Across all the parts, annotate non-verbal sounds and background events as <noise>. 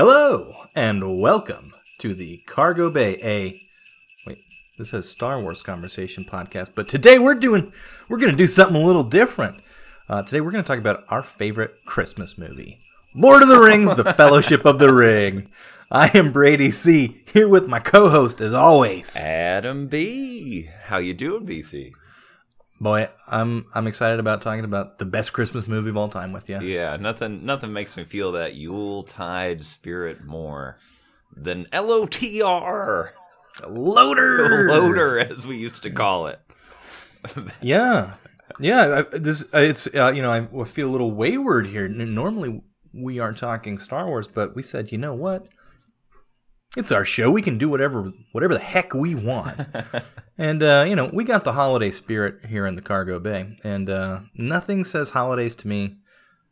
Hello and welcome to the Cargo Bay A wait, this says Star Wars Conversation podcast, but today we're doing we're going to do something a little different. Uh, today we're going to talk about our favorite Christmas movie, Lord of the Rings: The Fellowship of the Ring. I am Brady C here with my co-host as always. Adam B. How you doing, BC? Boy, I'm I'm excited about talking about the best Christmas movie of all time with you. Yeah, nothing nothing makes me feel that Yuletide spirit more than LOTR. Loader, Loader, as we used to call it. <laughs> yeah, yeah. I, this uh, it's uh, you know I feel a little wayward here. Normally we aren't talking Star Wars, but we said you know what. It's our show. We can do whatever whatever the heck we want. <laughs> and uh, you know, we got the holiday spirit here in the cargo bay. And uh, nothing says holidays to me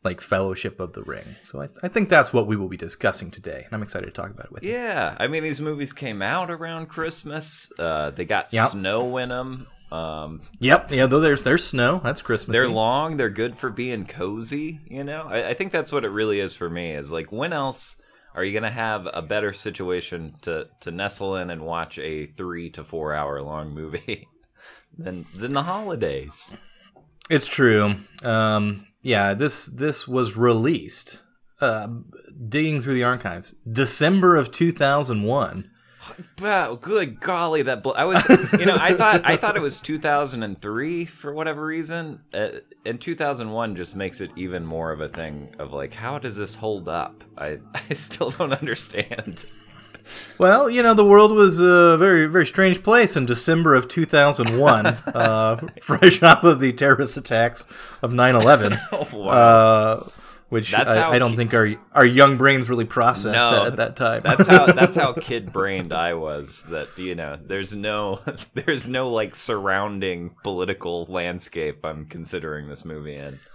like Fellowship of the Ring. So I, I think that's what we will be discussing today. And I'm excited to talk about it with you. Yeah, I mean these movies came out around Christmas. Uh, they got Yep. snow in them. Um, Yep. Yeah, though there's there's snow. That's Christmas. they're long. They're good for being cozy. You know, I, I think that's what it really is for me. Is like when else are you gonna have a better situation to to nestle in and watch a three to four hour long movie <laughs> than than the holidays? It's true. Um, yeah, this this was released. Uh, digging through the archives, December of 2001. Wow, good golly, that bl- I was, you know, I thought I thought it was 2003 for whatever reason, uh, and 2001 just makes it even more of a thing of like, how does this hold up? I <laughs> I still don't understand. Well, you know, the world was a very, very strange place in December of 2001, <laughs> uh, <laughs> fresh off of the terrorist attacks of 9 11, Oh, wow. uh, which I, I don't ki- think our, our young brains really processed No, at, at that time. That's how <laughs> that's how kid brained I was. That you know, there's no <laughs> there's no like surrounding political landscape I'm considering this movie in. <laughs>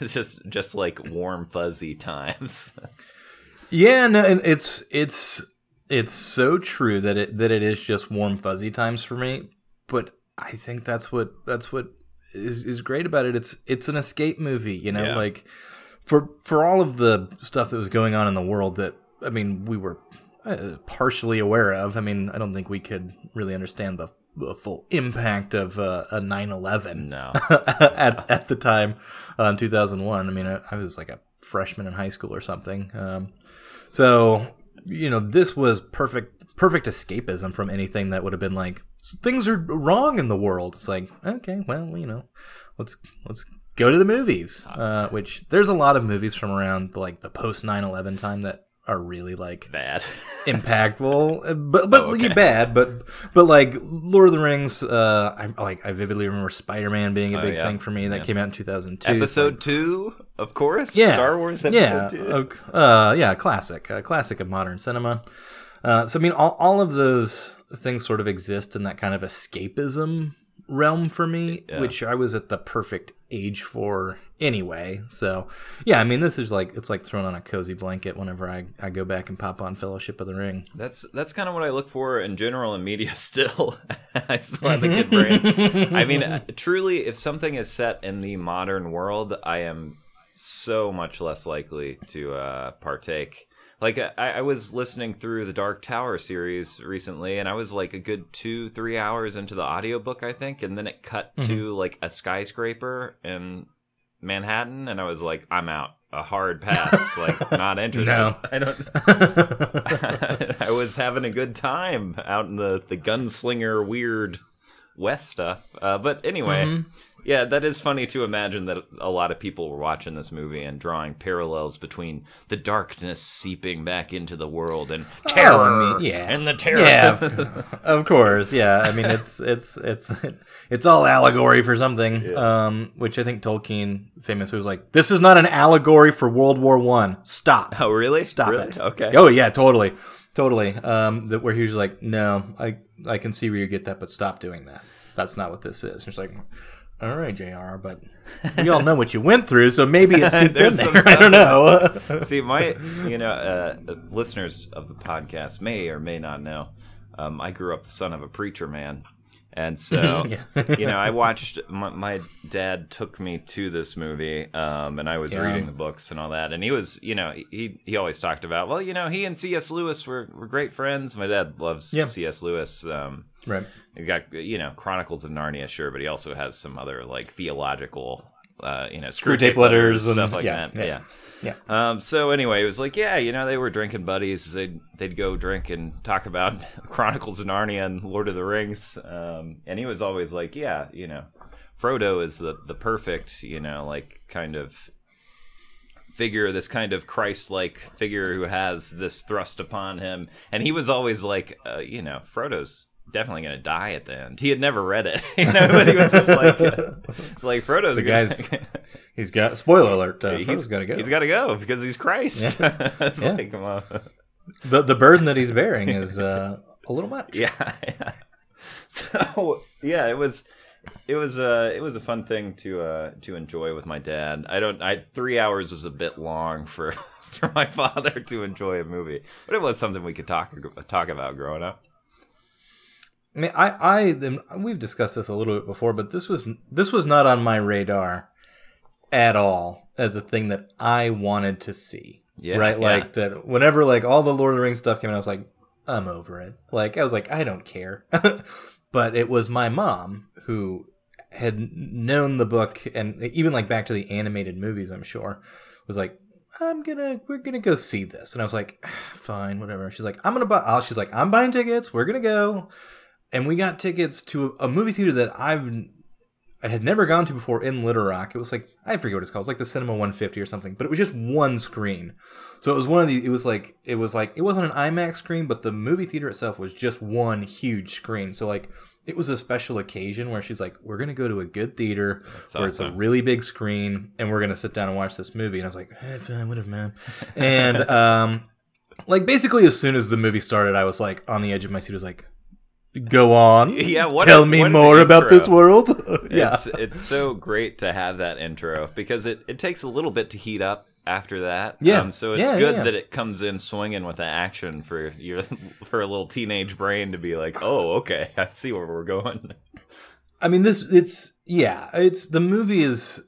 It's just just like warm fuzzy times. Yeah, no, and it's it's it's so true that it that it is just warm fuzzy times for me. But I think that's what that's what is is great about it. It's it's an escape movie, you know, Yeah. like for for all of the stuff that was going on in the world that I mean we were uh, partially aware of. I mean, I don't think we could really understand the, the full impact of uh, a 9/11 No. <laughs> at at the time uh, in 2001. I mean, I, I was like a freshman in high school or something. Um, so you know, this was perfect perfect escapism from anything that would have been like things are wrong in the world. It's like okay, well, you know, let's let's go to the movies. Uh, which there's a lot of movies from around like the post 9/11 time that are really like Bad. <laughs> impactful, uh, but but Oh, okay. bad. But but like Lord of the Rings, uh, I like I vividly remember Spider Man being a Oh, big yeah. thing for me. That Yeah. came out in two thousand two. episode two, of course. yeah, Star Wars episode yeah, two. uh, yeah, classic, a classic of modern cinema. Uh, so I mean, all all of those things sort of exist in that kind of escapism realm for me, Yeah. which I was at the perfect age for anyway. So yeah, I mean, this is like it's like thrown on a cozy blanket whenever I, I go back and pop on Fellowship of the Ring. That's that's kind of what I look for in general in media. <laughs> Still, I still have a good brain. <laughs> I mean, uh, truly, if something is set in the modern world, I am so much less likely to uh, partake. Like I, I was listening through the Dark Tower series recently, and I was like a good two, three hours into the audiobook, I think, and then it cut to like a skyscraper in Manhattan, and I was like, I'm out. A hard pass. <laughs> like not interested. No. I don't. <laughs> <laughs> I was having a good time out in the the gunslinger weird west stuff. Uh, but anyway, Mm-hmm. Yeah, that is funny to imagine that a lot of people were watching this movie and drawing parallels between the darkness seeping back into the world and terror, Oh, yeah. <laughs> and the terror. Yeah, of, of course. Yeah, I mean it's it's it's it's all allegory for something. Um, which I think Tolkien famously was like, "This is not an allegory for World War One. Stop, oh, really? stop Really? it." Okay. Oh yeah, totally, totally. Um, that where he was like, "No, I I can see where you get that, but stop doing that. That's not what this is." It's like. All right, Jr. But <laughs> we all know what you went through, so maybe it's <laughs> in there. I don't know. <laughs> See, my you know, uh, listeners of the podcast may or may not know. Um, I grew up the son of a preacher man, And <laughs> so, you know, I watched. My, my dad took me to this movie, um, and I was Yeah. reading the books and all that. And he was, you know, he he always talked about, well, you know, he and C.S. Lewis were, were great friends. My dad loves Yeah. C.S. Lewis. Um, Right. he got you know Chronicles of Narnia, sure, but he also has some other like theological, uh, you know, Screwtape letters and- stuff like yeah, that. yeah. Yeah. Um, so anyway, it was like, yeah, you know, they were drinking buddies. They'd they'd go drink and talk about <laughs> Chronicles of Narnia and Lord of the Rings. Um, and he was always like, yeah, you know, Frodo is the the perfect, you know, like kind of figure, this kind of Christ-like figure who has this thrust upon him. And he was always like, uh, you know, Frodo's definitely going to die at the end. He had never read it, <laughs> you know, but he was just like, it's like Frodo's The gonna- guy's <laughs> he's got spoiler alert. Uh, he's got to go. He's got to go because he's Christ. <laughs> it's Yeah. like, come on. the the burden that he's bearing is uh, a little much. Yeah, yeah. So yeah, it was, it was, uh, it was a fun thing to uh, to enjoy with my dad. I don't, I three hours was a bit long for for my father to enjoy a movie, but it was something we could talk talk about growing up. I mean, I, I, we've discussed this a little bit before, but this was this was not on my radar at all as a thing that I wanted to see. Yeah, right. yeah. Like that. Whenever like all the Lord of the Rings stuff came out, I was like, I'm over it. Like I was like, I don't care. <laughs> but it was my mom who had known the book, and even like back to the animated movies, I'm sure, was like. I'm gonna, we're gonna go see this, and I was like, <sighs> fine, whatever. She's like, I'm gonna buy. She's like, I'm buying tickets. We're gonna go and we got tickets to a movie theater that I've I had never gone to before in Little Rock. It was like I forget what it's called. It was like the Cinema 150 or something, but it was just one screen. So it was one of the. It was like it was like it wasn't an IMAX screen, but the movie theater itself was just one huge screen. So like it was a special occasion where she's like, "We're gonna go to a good theater That's where it's a really big screen, and we're gonna sit down and watch this movie." And I was like, eh, "Fine, whatever, man." And <laughs> um, like basically as soon as the movie started, I was like on the edge of my seat. I was like, "Go on, <laughs> Yeah, what tell a- me what more about this world." <laughs> yeah, It's it's so great to have that intro because it, it takes a little bit to heat up after that. Yeah. Um, so it's Yeah, good yeah. that it comes in swinging with the action for your <laughs> for a little teenage brain to be like, oh, okay, I see where we're going. I mean, this it's yeah, it's the movie is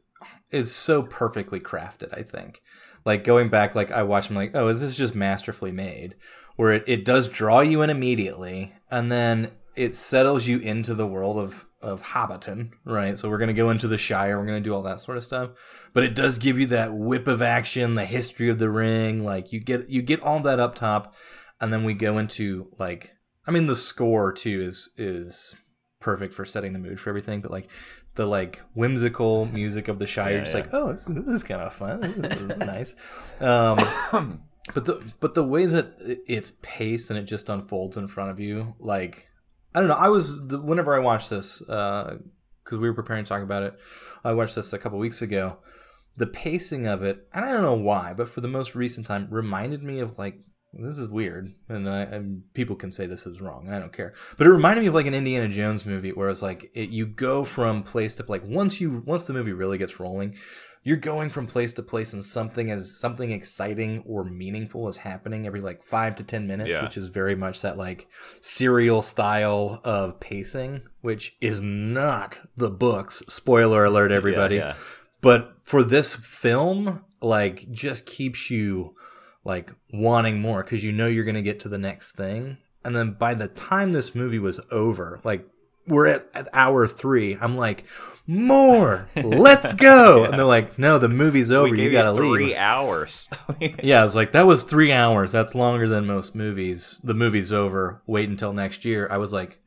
is so perfectly crafted. I think, like going back, like I watch, I'm like, oh, this is just masterfully made. Where it, it does draw you in immediately, and then it settles you into the world of of Hobbiton, right? So we're gonna go into the Shire, we're gonna do all that sort of stuff, but it does give you that whip of action, the history of the ring, like you get you get all that up top, and then we go into like, I mean, the score too is is perfect for setting the mood for everything. But like the like whimsical music of the Shire, Yeah, just yeah. like, oh, this, this is kind of fun, this is <laughs> nice. Um, <coughs> but the but the way that it's paced and it just unfolds in front of you, like I don't know. I was the, whenever I watched this uh, because we were preparing to talk about it. I watched this a couple weeks ago. The pacing of it, and I don't know why, but for the most recent time, reminded me of like this is weird, and I, people can say this is wrong. I don't care, but it reminded me of like an Indiana Jones movie, where it's like it, you go from place to like once you once the movie really gets rolling, you're going from place to place, and something as something exciting or meaningful is happening every like five to ten minutes, Yeah. which is very much that like serial style of pacing, which is not the books. Spoiler alert, everybody Yeah, yeah. but for this film like just keeps you like wanting more because you know you're gonna get to the next thing and then by the time this movie was over like we're at, at hour three i'm like more let's go <laughs> and they're like no the movie's over you gotta you leave three hours. <laughs> yeah, I was like, that was three hours. That's longer than most movies. The movie's over. Wait until next year. I was like,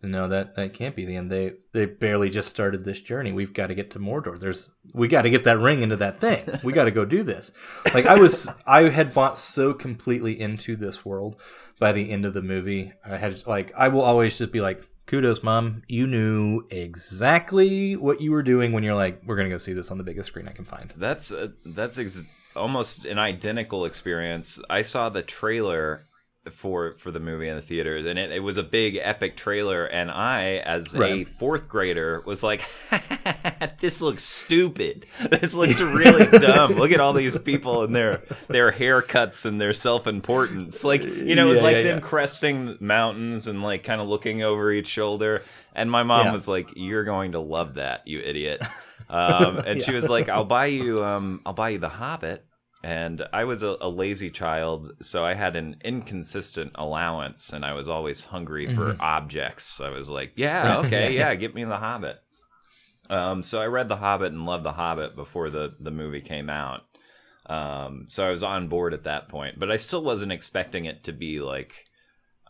no, that that can't be the end. They they barely just started this journey. We've got to get to Mordor. There's we got to get that ring into that thing. We got to go do this. Like I was, I had bought so completely into this world by the end of the movie. I had like, I will always just be like. Kudos, mom. You knew exactly what you were doing when you're like, we're to go see this on the biggest screen I can find. That's uh, that's ex- almost an identical experience. I saw the trailer for for the movie in the theaters, and it, it was a big epic trailer. And I, as a fourth grader, was like, <laughs> "This looks stupid. This looks really dumb. Look at all these people and their their haircuts and their self importance. Like you know, it was Yeah, like yeah, them yeah. cresting mountains and like kind of looking over each shoulder. And my mom was like, "You're going to love that, you idiot." Um, and she <laughs> was like, "I'll buy you, um, I'll buy you The Hobbit." And I was a, a lazy child, so I had an inconsistent allowance, and I was always hungry for objects. I was like, <laughs> "Yeah, okay, yeah, get me The Hobbit." Um, so I read The Hobbit and loved The Hobbit before the the movie came out. Um, so I was on board at that point, but I still wasn't expecting it to be like,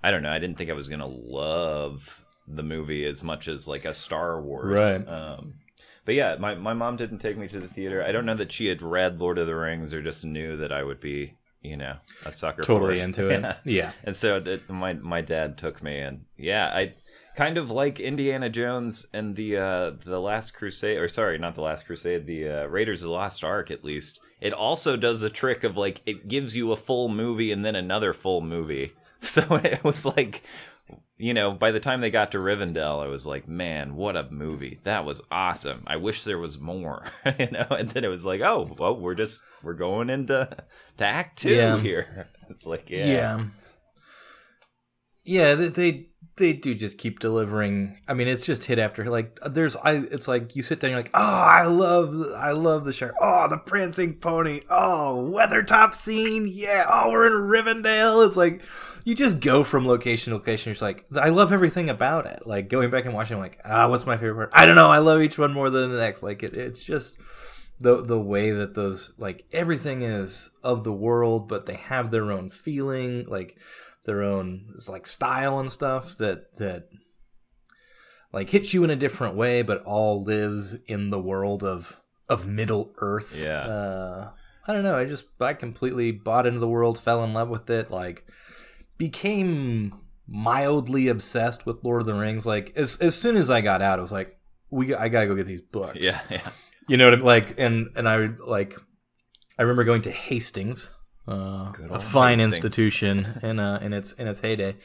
I don't know. I didn't think I was gonna love the movie as much as like a Star Wars. Right. Um, but yeah, my, my mom didn't take me to the theater. I don't know that she had read Lord of the Rings or just knew that I would be, you know, a sucker. Totally for into it. Yeah. <laughs> Yeah. And so it, my my dad took me, and yeah, I kind of like Indiana Jones and the uh, the Last Crusade, or sorry, not the Last Crusade, the uh, Raiders of the Lost Ark. At least it also does a trick of like it gives you a full movie and then another full movie. <laughs> So it was like. You know, by the time they got to Rivendell, I was like, "Man, what a movie! That was awesome. I wish there was more." <laughs> you know, and then it was like, "Oh, well, we're just we're going into to Act Two Yeah. here." <laughs> It's like, yeah, Yeah. Yeah, they, they do just keep delivering. I mean, it's just hit after like there's I it's like you sit down you're like, "Oh, I love I love the shark. Oh, the prancing pony. Oh, weathertop scene. Yeah. Oh, we're in Rivendell." It's like you just go from location to location. You're just like, "I love everything about it." Like going back and watching I'm like, "Ah, what's my favorite part?" I don't know. I love each one more than the next. Like it, it's just the the way that those like everything is of the world, but they have their own feeling, like their own it's like style and stuff that that like hits you in a different way, but all lives in the world of of Middle Earth. Yeah. Uh, I don't know. I just I completely bought into the world, fell in love with it, like became mildly obsessed with Lord of the Rings. Like as as soon as I got out, I was like, we I gotta go get these books. yeah, yeah. You know what I'm like, and and I would like, I remember going to Hastings, uh, a fine Hastings. institution in uh, in its in its heyday,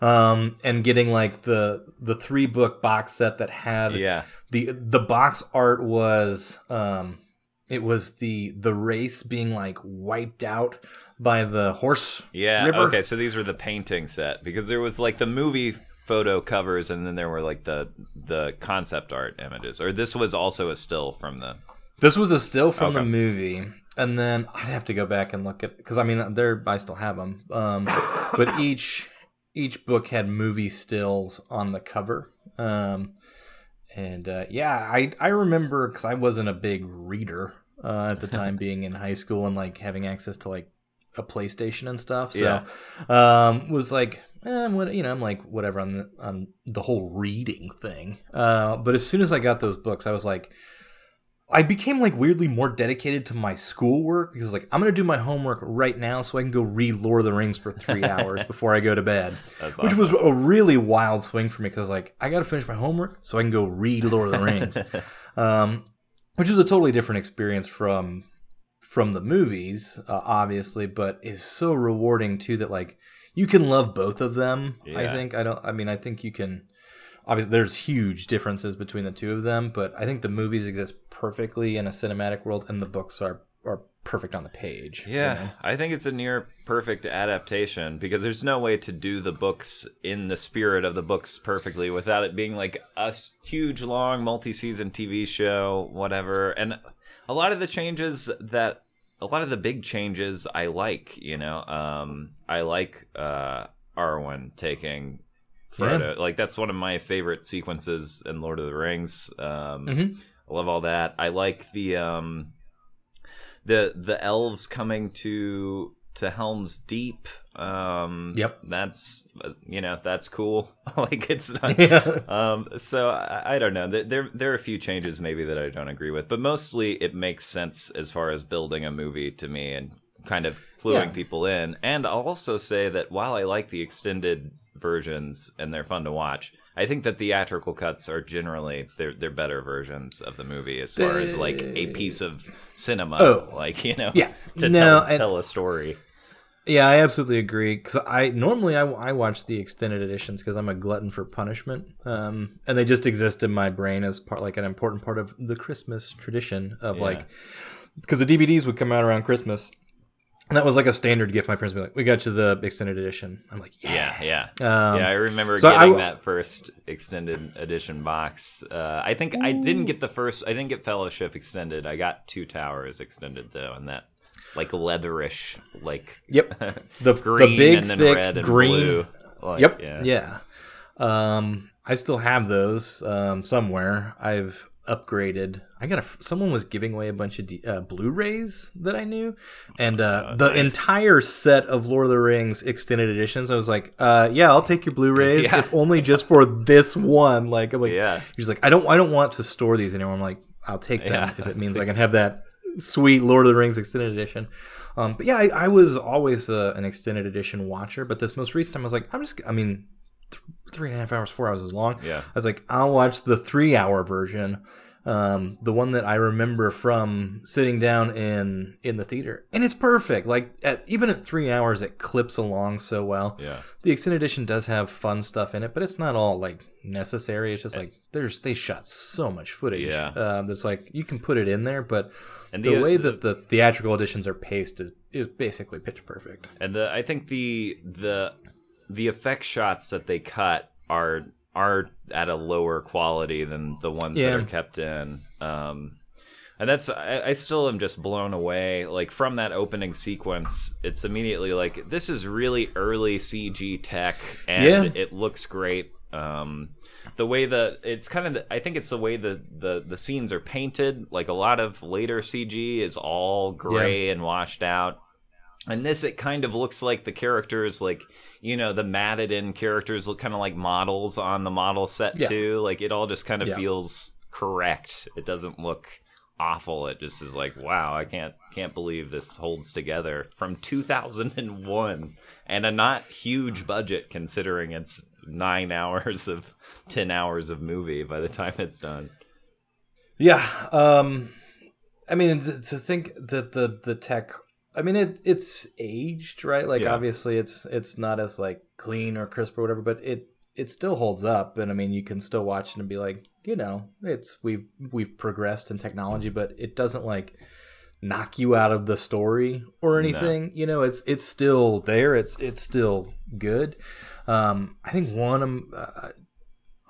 um, and getting like the the three book box set that had Yeah. the the box art was um, it was the the wraiths being like wiped out by the horse. Yeah. River. Okay, so these were the painting set because there was like the movie photo covers and then there were like the the concept art images. Or this was also a still from the This was a still from the movie, and then I'd have to go back and look at because I mean they're I still have them, um, but each each book had movie stills on the cover, um, and uh, yeah, I I remember because I wasn't a big reader uh, at the time, <laughs> being in high school and like having access to like a PlayStation and stuff, so um, was like. Eh, what you know, I'm like whatever on the on the whole reading thing. Uh, but as soon as I got those books, I was like, I became like weirdly more dedicated to my schoolwork because like I'm gonna do my homework right now so I can go read Lord of the Rings for three <laughs> hours before I go to bed, which was a really wild swing for me because I was like I gotta finish my homework so I can go read Lord of the Rings, <laughs> um, which was a totally different experience from from the movies, uh, obviously, but is so rewarding too that like you can love both of them. I think I don't. I mean, I think you can. Obviously, there's huge differences between the two of them, but I think the movies exist perfectly in a cinematic world, and the books are are perfect on the page. you Yeah, know? I think it's a near perfect adaptation because there's no way to do the books in the spirit of the books perfectly without it being like a huge, long, multi-season TV show, whatever. And a lot of the changes that, a lot of the big changes, I like. You know, um, I like uh, Arwen taking Frodo. Like that's one of my favorite sequences in Lord of the Rings. Um, Mhm. I love all that. I like the um, the the elves coming to to Helm's Deep. Um, Yep. that's you know that's cool. <laughs> like it's <laughs> not. Yeah. Um, so I, I don't know. There, there there are a few changes maybe that I don't agree with, but mostly it makes sense as far as building a movie to me and kind of cluing Yeah. people in. And I'll also say that while I like the extended versions and they're fun to watch, I think that theatrical cuts are generally they're they're better versions of the movie as far as like a piece of cinema. Oh. like you know, Yeah. to No, tell I- tell a story. Yeah, I absolutely agree. Because I normally I, I watch the extended editions because I'm a glutton for punishment, um, and they just exist in my brain as part like an important part of the Christmas tradition of Yeah. like because the DVDs would come out around Christmas, and that was like a standard gift. My parents would be like, "We got you the extended edition." I'm like, "Yeah." Yeah, yeah. Um, yeah, I remember so getting w- that first extended edition box. Uh, I think I didn't get the first. I didn't get Fellowship extended. I got Two Towers extended though, and that like leatherish, like Yep. <laughs> The green the big and then thick red and green. blue. Like, Yep. Yeah. Yeah. Um, I still have those um, somewhere. I've upgraded. I got a. Someone was giving away a bunch of D, uh, Blu-rays that I knew, and uh, the nice. entire set of Lord of the Rings extended editions. I was like, uh, "Yeah, I'll take your Blu-rays, <laughs> Yeah. if only just for this one." Like, I'm like, Yeah. He's like, "I don't. I don't want to store these anymore." I'm like, "I'll take them Yeah. if it means I <laughs> can have that sweet Lord of the Rings extended edition." Um, but yeah, I, I was always uh, an extended edition watcher, but this most recent time I was like, I'm just. I mean, th- three and a half hours, four hours is long. Yeah. I was like, I'll watch the three hour version, um, the one that I remember from sitting down in in the theater, and it's perfect. Like at, even at three hours, it clips along so well. Yeah. The extended edition does have fun stuff in it, but it's not all like necessary. It's just like there's they shot so much footage. Yeah. uh, that's like you can put it in there, but And the, the- way the- that the theatrical editions are paced is is basically pitch perfect. And the I think the the the effect shots that they cut are are at a lower quality than the ones Yeah. that are kept in. Um, and that's I, I still am just blown away. Like from that opening sequence, it's immediately like this is really early CG tech, and Yeah. it looks great. Um, the way that it's kind of the, I think it's the way the, the the scenes are painted. Like a lot of later CG is all gray and washed out. And this, it kind of looks like the characters, like you know, the matted in characters look kind of like models on the model set Yeah. too. Like it all just kind of Yeah. feels correct. It doesn't look awful. It just is like, wow, I can't can't believe this holds together from 2001 and a not huge budget considering it's nine <laughs> hours of ten hours of movie by the time it's done. Yeah. Um I mean to to think that the the tech I mean it it's aged, right? Like Yeah. obviously it's it's not as like clean or crisp or whatever, but it it still holds up and I mean you can still watch it and be like, you know, it's we've we've progressed in technology, but it doesn't like knock you out of the story or anything. You know, it's it's still there. It's it's still good. Um I think one of uh,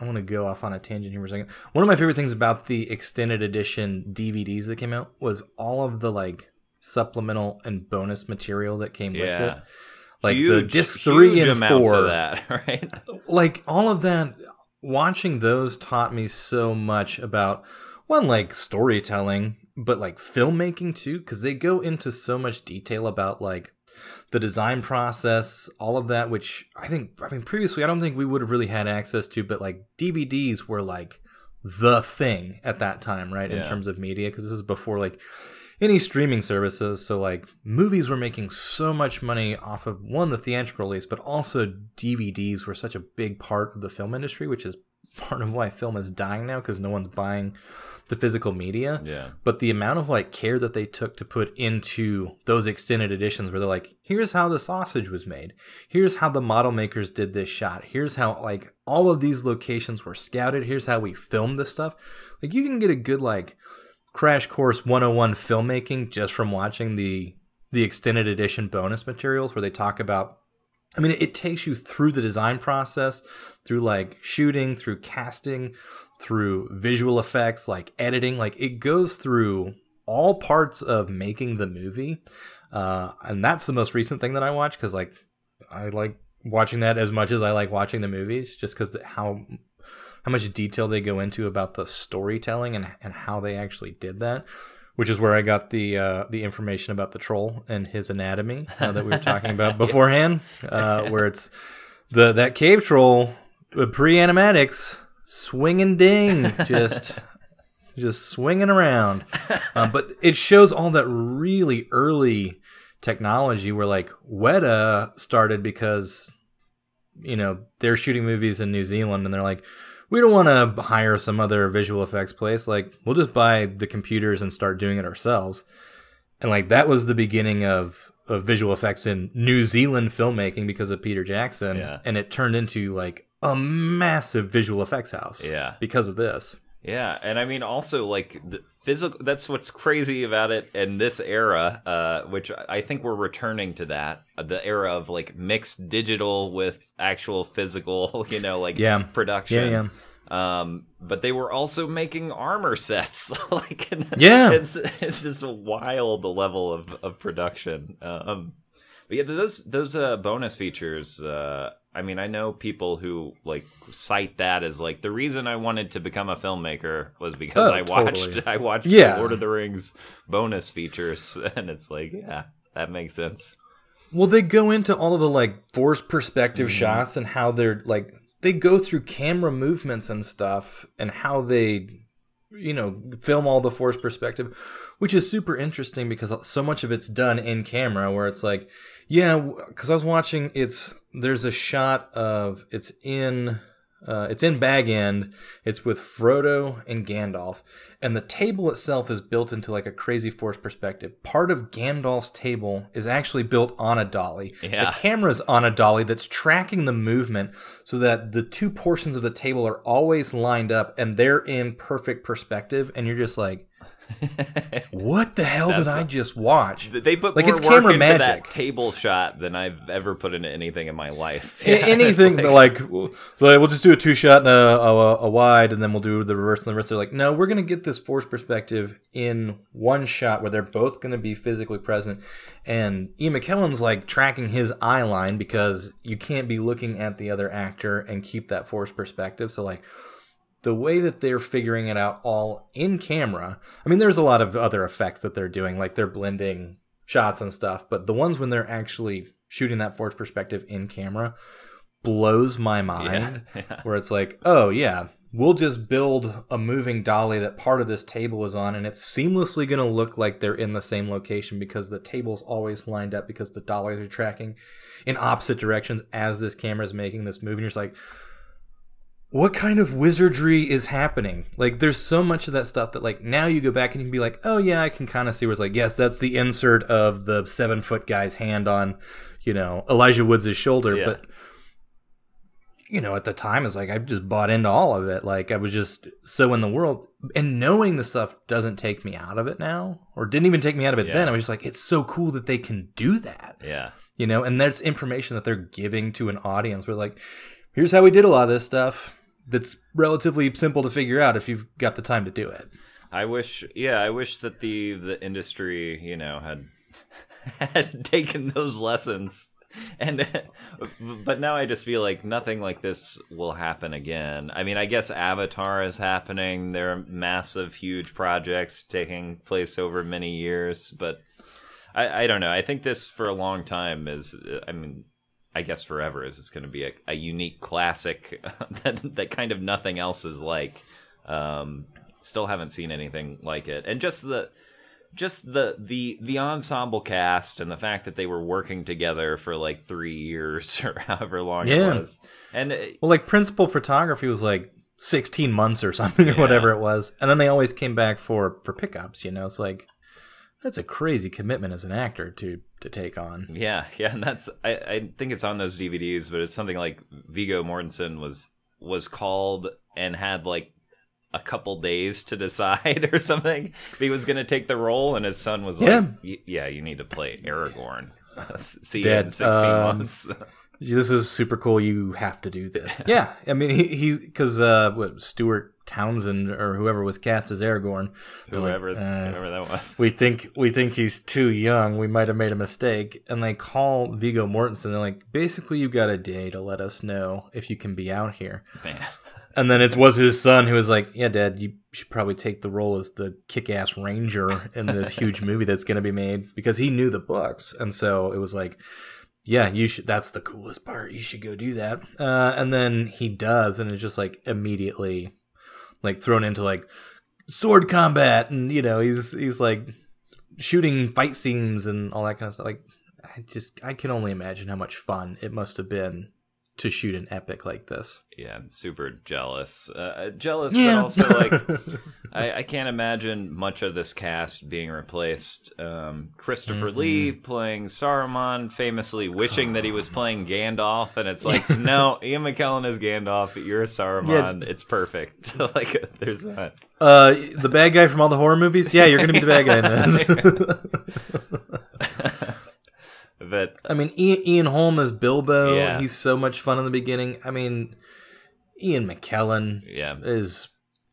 I want to go off on a tangent here for a second. One of my favorite things about the extended edition DVDs that came out was all of the like supplemental and bonus material that came with it. Like the disc three huge and four, of that, <laughs> right? like all of that. Watching those taught me so much about one like storytelling, but like filmmaking too, because they go into so much detail about like the design process, all of that, which I think, I mean, previously, I don't think we would have really had access to, but like DVDs were like the thing at that time, right? In terms of media, because this is before like any streaming services. So like movies were making so much money off of one, the theatrical release, but also DVDs were such a big part of the film industry, which is <laughs> part of why film is dying now because no one's buying the physical media Yeah. but the amount of like care that they took to put into those extended editions where they're like here's how the sausage was made here's how the model makers did this shot here's how like all of these locations were scouted here's how we filmed this stuff like you can get a good like crash course 101 filmmaking just from watching the the extended edition bonus materials where they talk about I mean, it takes you through the design process, through like shooting, through casting, through visual effects, like editing. Like it goes through all parts of making the movie. Uh, and that's the most recent thing that I watch because like I like watching that as much as I like watching the movies, just because how how much detail they go into about the storytelling and and how they actually did that. Which is where I got the uh, the information about the troll and his anatomy uh, that we were talking about <laughs> beforehand, uh, where it's the that cave troll pre animatics swinging ding <laughs> just just swinging around um, but it shows all that really early technology where like weta started because you know they're shooting movies in new zealand and they're like we don't want to hire some other visual effects place like we'll just buy the computers and start doing it ourselves and like that was the beginning of of visual effects in New Zealand filmmaking because of Peter Jackson, Yeah. and it turned into like a massive visual effects house. Yeah. because of this. Yeah, and I mean also like the physical. That's what's crazy about it in this era, uh, which I think we're returning to that uh, the era of like mixed digital with actual physical, <laughs> you know, like Yeah. production. Yeah, Um, but they were also making armor sets. <laughs> like, Yeah. it's it's just a wild level of of production. Um, but yeah, those those uh, bonus features. Uh, I mean, I know people who like cite that as like the reason I wanted to become a filmmaker was because Oh, I watched totally. <laughs> I watched Yeah. the Lord of the Rings bonus features, <laughs> and it's like, yeah, that makes sense. Well, they go into all of the like forced perspective Mm-hmm. shots and how they're like they go through camera movements and stuff and how they you know film all the force perspective which is super interesting because so much of it's done in camera where it's like yeah because i was watching it's there's a shot of it's in uh, it's in bag end. It's with frodo and gandalf. And the table itself is built into like a crazy forced perspective. Part of gandalf's table is actually built on a dolly. Yeah. the camera's on a dolly that's tracking the movement so that the two portions of the table are always lined up and they're in perfect perspective. And you're just like what the hell did That's- i just watch They put Like, more it's work camera into magic. that table shot than I've ever put into anything in my life. Yeah, <laughs> anything like- like so we'll just do a two shot and a, a, a wide and then we'll do the reverse and the reverse they're like no we're gonna get this forced perspective in one shot where they're both gonna be physically present and Ian McKellen's like tracking his eye line because you can't be looking at the other actor and keep that forced perspective so like the way that they're figuring it out all in camera i mean there's a lot of other effects that they're doing like they're blending shots and stuff but the ones when they're actually shooting that forced perspective in camera blows my mind Yeah, <laughs> yeah. where it's like oh yeah we'll just build a moving dolly that part of this table is on and it's seamlessly going to look like they're in the same location because the table's always lined up because the dollies are tracking in opposite directions as this camera is making this move and you're just like what kind of wizardry is happening? Like, there's so much of that stuff that, like, now you go back and you can be like, oh, yeah, I can kind of see where it's like, yes, that's the insert of the seven foot guy's hand on, you know, Elijah Woods' shoulder. Yeah. But, you know, at the time, it's like, I just bought into all of it. Like, I was just so in the world. And knowing the stuff doesn't take me out of it now, or didn't even take me out of it Yeah. then. I was just like, it's so cool that they can do that yeah. you know and that's information that they're giving to an audience we're like here's how we did a lot of this stuff that's relatively simple to figure out if you've got the time to do it I wish, yeah, I wish that the the industry, you know, had <laughs> had taken those lessons. And <laughs> but now I just feel like nothing like this will happen again. I mean, I guess Avatar is happening. There are massive, huge projects taking place over many years, but I, I don't know. I think this for a long time is. I mean, I guess forever is it's going to be a, a unique classic <laughs> that that kind of nothing else is like. Um, still haven't seen anything like it, and just the just the the the ensemble cast and the fact that they were working together for like three years <laughs> or however long Yeah. it was, and it, well like principal photography was like 16 months or <laughs> something or whatever it was and then they always came back for for pickups you know it's like that's a crazy commitment as an actor to to take on Yeah, yeah, and that's I, I think it's on those DVDs, but it's something like Viggo Mortensen was was called and had like a couple days to decide <laughs> or something he was going to take the role, and his son was Yeah. "Y- "Yeah, you need to play Aragorn." <laughs> See you Dead. in sixteen Um, months. <laughs> this is super cool you have to do this <laughs> yeah i mean he he because uh what stuart townsend or whoever was cast as aragorn they're like, whoever uh, whoever that was. we think we think he's too young. We might have made a mistake. And they call Viggo Mortensen. They're like, basically, you've got a day to let us know if you can be out here. Man. And then it was his son who was like, yeah, Dad, you should probably take the role as the kick-ass ranger in this <laughs> huge movie that's going to be made because he knew the books. And so it was like, yeah, you should. That's the coolest part. You should go do that. Uh, and then he does, and it's just like immediately, like thrown into like sword combat, and you know he's he's like shooting fight scenes and all that kind of stuff. Like I just I can only imagine how much fun it must have been to shoot an epic like this. Yeah, I'm super jealous. Uh, jealous, Yeah. but also like <laughs> I, I can't imagine much of this cast being replaced. Um, Christopher Lee playing Saruman, famously wishing that he was playing Gandalf, and it's <laughs> like, no, Ian McKellen is Gandalf. You're a Saruman. It's perfect. <laughs> like, there's not. Uh, the bad guy from all the horror movies. Yeah, you're gonna be the bad guy in this. But I mean, Ian, Ian Holm as Bilbo. Yeah. He's so much fun in the beginning. I mean, Ian McKellen yeah, is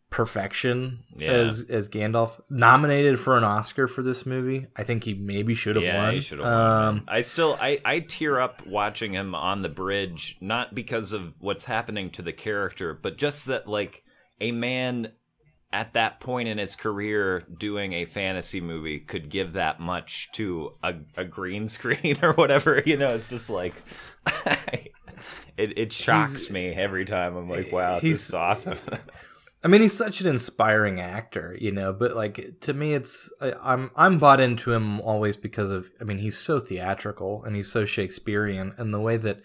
perfection Yeah. as as Gandalf. Nominated for an Oscar for this movie. I think he maybe should have yeah, won. he should have. Um, man. I still, I, I tear up watching him on the bridge, not because of what's happening to the character, but just that like a man at that point in his career doing a fantasy movie could give that much to a, a green <laughs> screen or whatever. You know, it's just like. <laughs> It, it shocks He's- me every time. I'm like, wow, he's- awesome. <laughs> I mean, he's such an inspiring actor, you know. But like to me, it's I, I'm I'm bought into him always because of. I mean, he's so theatrical and he's so Shakespearean, and the way that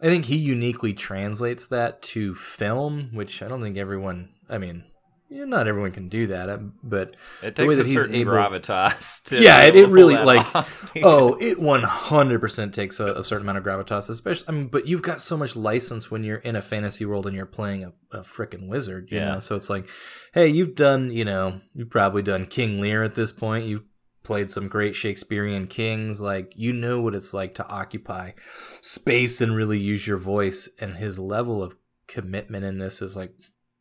I think he uniquely translates that to film, which I don't think everyone. I mean, you know, not everyone can do that, uh, but It the way takes that a he's certain able- gravitas to yeah, it, it able to pull really like off. <laughs> oh, it one hundred percent takes a, a certain amount of gravitas, especially. I mean, but you've got so much license when you're in a fantasy world and you're playing a, a freaking wizard, you Yeah. know. So it's like, hey, you've done, you know, you've probably done King Lear at this point. You've played some great Shakespearean kings, like you know what it's like to occupy space and really use your voice. And his level of commitment in this is like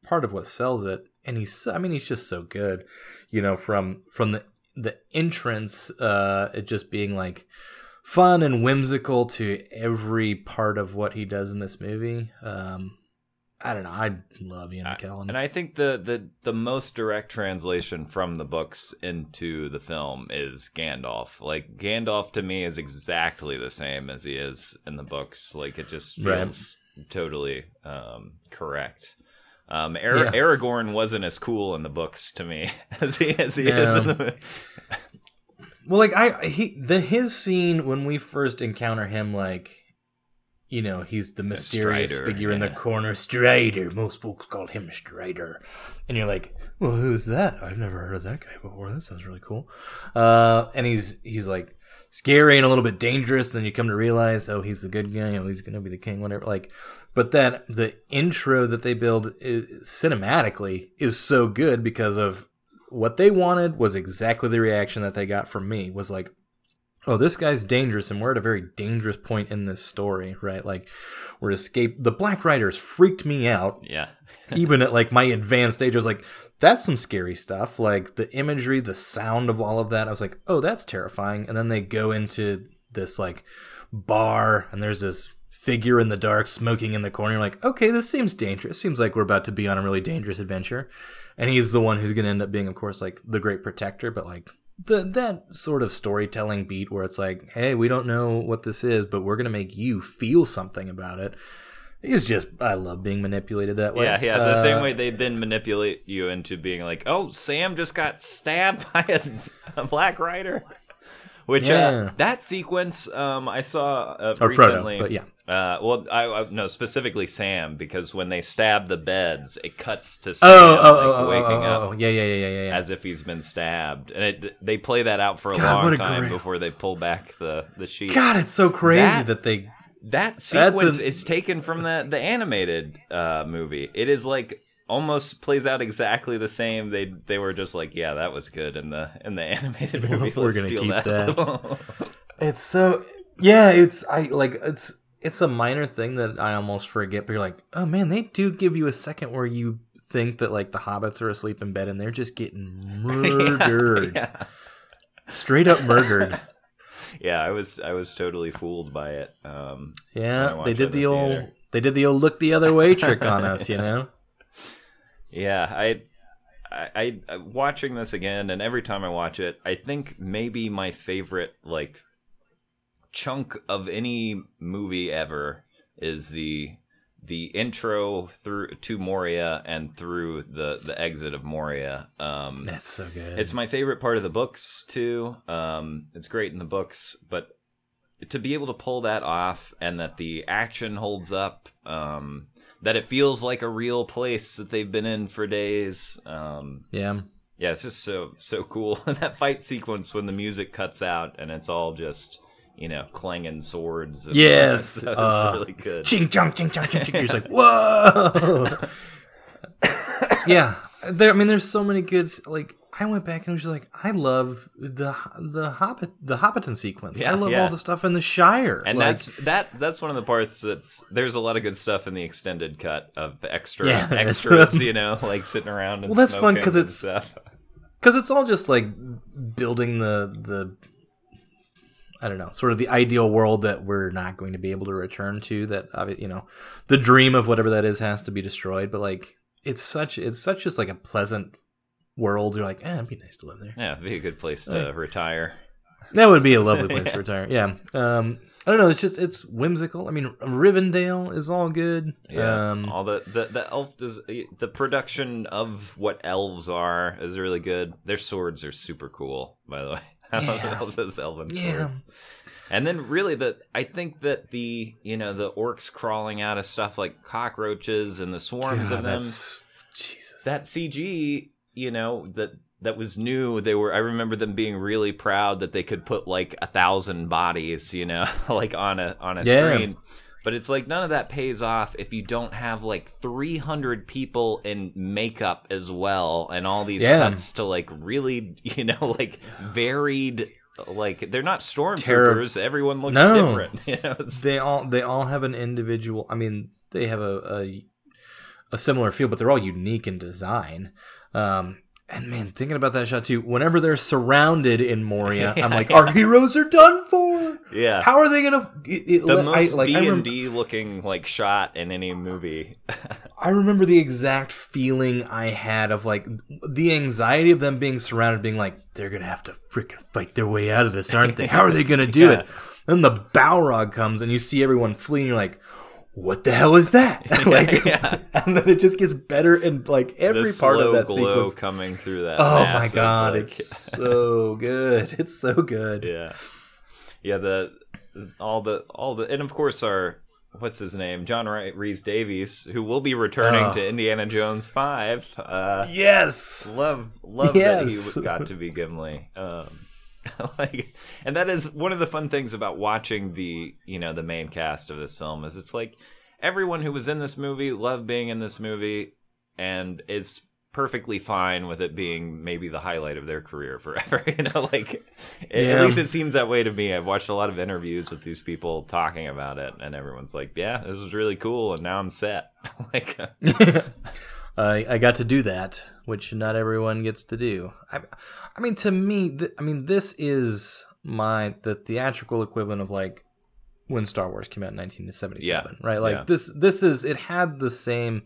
part of what sells it. And he's I mean, he's just so good, you know, from from the the entrance, uh, it just being like fun and whimsical to every part of what he does in this movie. Um, I don't know. I love Ian McKellen. And I think the, the the most direct translation from the books into the film is Gandalf. Like Gandalf to me is exactly the same as he is in the books. Like it just Right. feels totally um, correct. Um, Ar- Yeah. Aragorn wasn't as cool in the books to me <laughs> as he as he is in the Well, like I he the his scene when we first encounter him, like you know, he's the mysterious Strider, figure in the corner, Strider. Most folks call him Strider, and you're like, well, who's that? I've never heard of that guy before. That sounds really cool. Uh, and he's he's like scary and a little bit dangerous. And Then you come to realize, oh, he's the good guy. Oh, he's gonna be the king, whatever. Like, but then the intro that they build is, cinematically is so good because of what they wanted was exactly the reaction that they got from me was like oh this guy's dangerous and we're at a very dangerous point in this story right? Like we're escape the black riders freaked me out yeah. <laughs> even at like my advanced age, i was like that's some scary stuff. Like the imagery the sound of all of that i was like oh that's terrifying. And then they go into this like bar and there's this figure in the dark smoking in the corner You're like okay this seems dangerous seems like we're about to be on a really dangerous adventure and he's the one who's going to end up being of course like the great protector but like the that sort of storytelling beat where it's like hey we don't know what this is but we're going to make you feel something about it. it is just i love being manipulated that way Yeah, yeah. The Uh, same way they then manipulate you into being like, "Oh, Sam just got stabbed <laughs> by a, a black rider." Which Yeah. uh, that sequence um, I saw uh, Or Frodo, recently. but yeah. Uh, well, I, I no specifically Sam because when they stab the beds, it cuts to Sam oh, oh, like, oh, oh, waking oh, up oh, yeah, yeah, yeah, yeah, yeah. as if he's been stabbed, and it, they play that out for a God, long a time great- before they pull back the the sheet. God, it's so crazy That- that, they. That sequence a- is taken from the the animated uh, movie. It is like almost plays out exactly the same. They they were just like, yeah, that was good in the in the <laughs> animated movie. We're gonna steal keep that. little- <laughs> It's so yeah. It's I like it's it's a minor thing that I almost forget. But you're like, oh man, they do give you a second where you think that like the hobbits are asleep in bed and they're just getting <laughs> murdered, yeah. straight up murdered. yeah, I was I was totally fooled by it. Um, Yeah, they did the the old theater. they did the old look the other way trick on us. You know. Yeah, I, I, I, watching this again, and every time I watch it, I think maybe my favorite like chunk of any movie ever is the the intro through to Moria and through the the exit of Moria. Um, That's so good. it's my favorite part of the books too. Um, it's great in the books, but to be able to pull that off and that the action holds up, um, that it feels like a real place that they've been in for days. Um, Yeah. yeah, it's just so so cool. And <laughs> that fight sequence when the music cuts out and it's all just you know clanging swords. And Yes, <laughs> it's uh, really good. Ching chong, ching chong, ching chong. You're just like, whoa. <laughs> yeah, there. I mean, there's so many good. Like, I went back and was just like, I love the the Hobbit the Hobbiton sequence. Yeah, I love yeah. all the stuff in the Shire. And Like, that's that. That's one of the parts that's there's a lot of good stuff in the extended cut of extra Yeah, <laughs> extras. you know, like sitting around. And Well, that's fun smoking 'cause and it's- because it's all just like building the the I don't know, sort of the ideal world that we're not going to be able to return to. That you know, the dream of whatever that is has to be destroyed. But like, it's such it's such just like a pleasant world. You're like, eh, it'd be nice to live there. Yeah, it'd be a good place to Right. retire. That would be a lovely place to <laughs> retire. Yeah. Um, I don't know. It's just it's whimsical. I mean, Rivendell is all good. Yeah, Um, all the, the the elf does the production of what elves are is really good. Their swords are super cool, by the way. <laughs> I love Yeah. all those elven Yeah. swords. And then really the I think that the you know the orcs crawling out of stuff like cockroaches and the swarms God, of them that's Jesus. that CG, you know, that that was new. They were I remember them being really proud that they could put like a thousand bodies, you know, <laughs> like on a on a Yeah. screen. But it's like none of that pays off if you don't have like 300 people in makeup as well and all these Yeah. cuts to like really, <laughs> you know, like varied like they're not stormtroopers. Terror- Everyone looks No. different. <laughs> You know, they all they all have an individual i mean they have a a, a similar feel but they're all unique in design um and man thinking about that shot too whenever they're surrounded in moria <laughs> i'm like our heroes are done for yeah. how are they gonna it, it, the I- most like, D and D looking like shot in any movie. <laughs> I remember the exact feeling i had of like the anxiety of them being surrounded being like they're gonna have to freaking fight their way out of this aren't they how are they gonna do <laughs> Yeah. it then the balrog comes and you see everyone fleeing. you're like what the hell is that <laughs> <laughs> like Yeah. and then it just gets better and like every the part of that glow sequence coming through that. oh my god like- it's <laughs> so good it's so good yeah, yeah. The all the all the and of course our what's his name John Rhys-Davies who will be returning Oh. to Indiana Jones Five. Uh, yes love love Yes. that he got to be Gimli. Um, <laughs> like, and that is one of the fun things about watching the you know the main cast of this film is it's like everyone who was in this movie loved being in this movie and is perfectly fine with it being maybe the highlight of their career forever. <laughs> you know, like at Yeah. least it seems that way to me. I've watched a lot of interviews with these people talking about it, and everyone's like, "Yeah, this was really cool," and now I'm set. <laughs> like. I, I got to do that, which not everyone gets to do. I, I mean, to me, th- I mean, this is my the theatrical equivalent of like when Star Wars came out in 1977, right? Like yeah. this, this is it had the same.